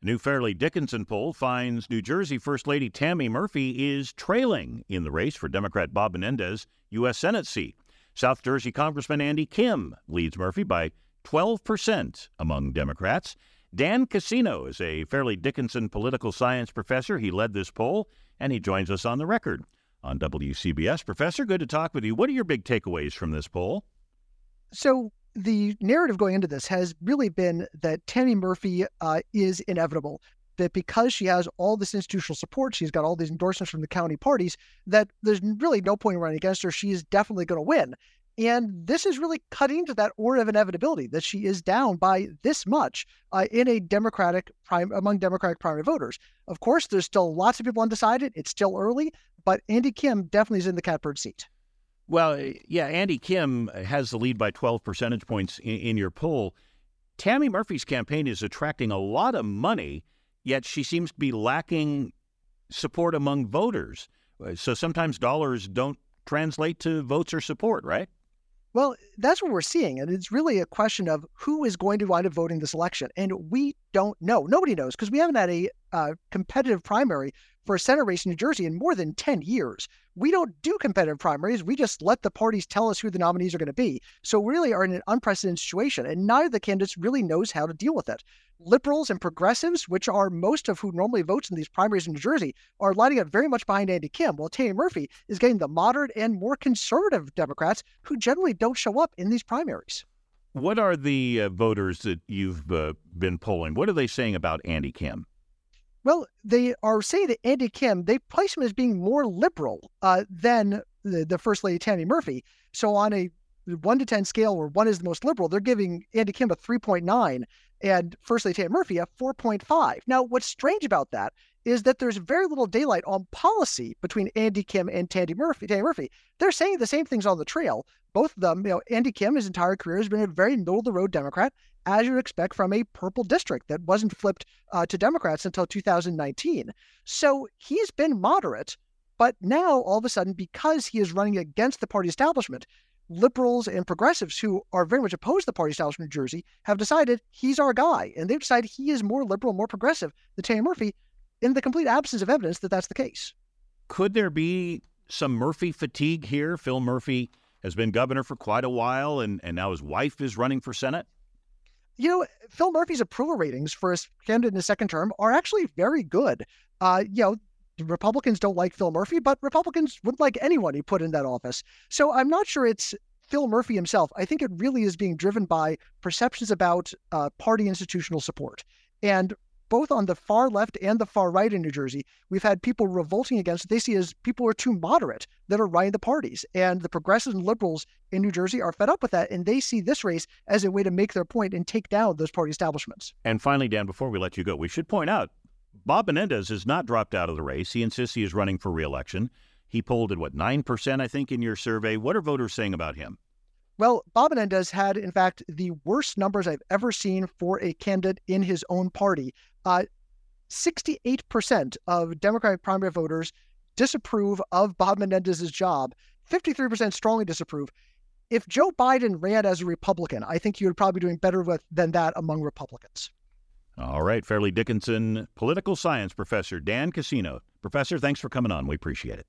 A new Fairleigh Dickinson poll finds New Jersey First Lady Tammy Murphy is trailing in the race for Democrat Bob Menendez U.S. Senate seat. South Jersey Congressman Andy Kim leads Murphy by 12% among Democrats. Dan Cassino is a Fairleigh Dickinson political science professor. He led this poll, and he joins us on the record on WCBS. Professor, good to talk with you. What are your big takeaways from this poll? So, the narrative going into this has really been that Tammy Murphy uh, is inevitable. That because she has all this institutional support, she's got all these endorsements from the county parties, that there's really no point in running against her. She is definitely going to win. And this is really cutting to that order of inevitability that she is down by this much uh, in a Democratic prime among Democratic primary voters. Of course, there's still lots of people undecided. It's still early, but Andy Kim definitely is in the catbird seat. Well, eh, yeah, Andy Kim has the lead by 12 percentage points in, in your poll. Tammy Murphy's campaign is attracting a lot of money, yet she seems to be lacking support among voters. Uh, so sometimes dollars don't translate to votes or support, right? Well, that's what we're seeing. And it's really a question of who is going to wind up voting this election. And we don't know. Nobody knows because we haven't had a uh, competitive primary for a Senate race in New Jersey in more than 10 years. We don't do competitive primaries. We just let the parties tell us who the nominees are going to be. So we really are in an unprecedented situation, and neither of the candidates really knows how to deal with it. Liberals and progressives, which are most of who normally votes in these primaries in New Jersey, are lining up very much behind Andy Kim, while Tammy Murphy is getting the moderate and more conservative Democrats who generally don't show up in these primaries. What are the uh, voters that you've uh, been polling? What are they saying about Andy Kim? Well, they are saying that Andy Kim, they place him as being more liberal uh, than the, the First Lady Tammy Murphy. So on a one to 10 scale where one is the most liberal, they're giving Andy Kim a 3.9 and First Lady Tammy Murphy a 4.5. Now, what's strange about that is that there's very little daylight on policy between Andy Kim and Tandy Murphy. Tandy Murphy. They're saying the same things on the trail. Both of them, you know, Andy Kim, his entire career has been a very middle of the road Democrat as you'd expect from a purple district that wasn't flipped uh, to Democrats until 2019. So he's been moderate, but now all of a sudden, because he is running against the party establishment, liberals and progressives who are very much opposed to the party establishment in New Jersey have decided he's our guy, and they've decided he is more liberal, more progressive than Tammy Murphy, in the complete absence of evidence that that's the case. Could there be some Murphy fatigue here? Phil Murphy has been governor for quite a while, and, and now his wife is running for Senate you know, Phil Murphy's approval ratings for his candidate in his second term are actually very good. Uh, you know, Republicans don't like Phil Murphy, but Republicans wouldn't like anyone he put in that office. So I'm not sure it's Phil Murphy himself. I think it really is being driven by perceptions about uh, party institutional support. And both on the far left and the far right in New Jersey, we've had people revolting against what they see as people who are too moderate that are running the parties. And the progressives and liberals in New Jersey are fed up with that, and they see this race as a way to make their point and take down those party establishments. And finally, Dan, before we let you go, we should point out Bob Menendez has not dropped out of the race. He insists he is running for reelection. He polled at what, 9%, I think, in your survey. What are voters saying about him? Well, Bob Menendez had, in fact, the worst numbers I've ever seen for a candidate in his own party. Uh, 68% of Democratic primary voters disapprove of Bob Menendez's job. 53% strongly disapprove. If Joe Biden ran as a Republican, I think he would probably be doing better with, than that among Republicans. All right, Fairleigh Dickinson political science professor Dan Cassino. Professor, thanks for coming on. We appreciate it.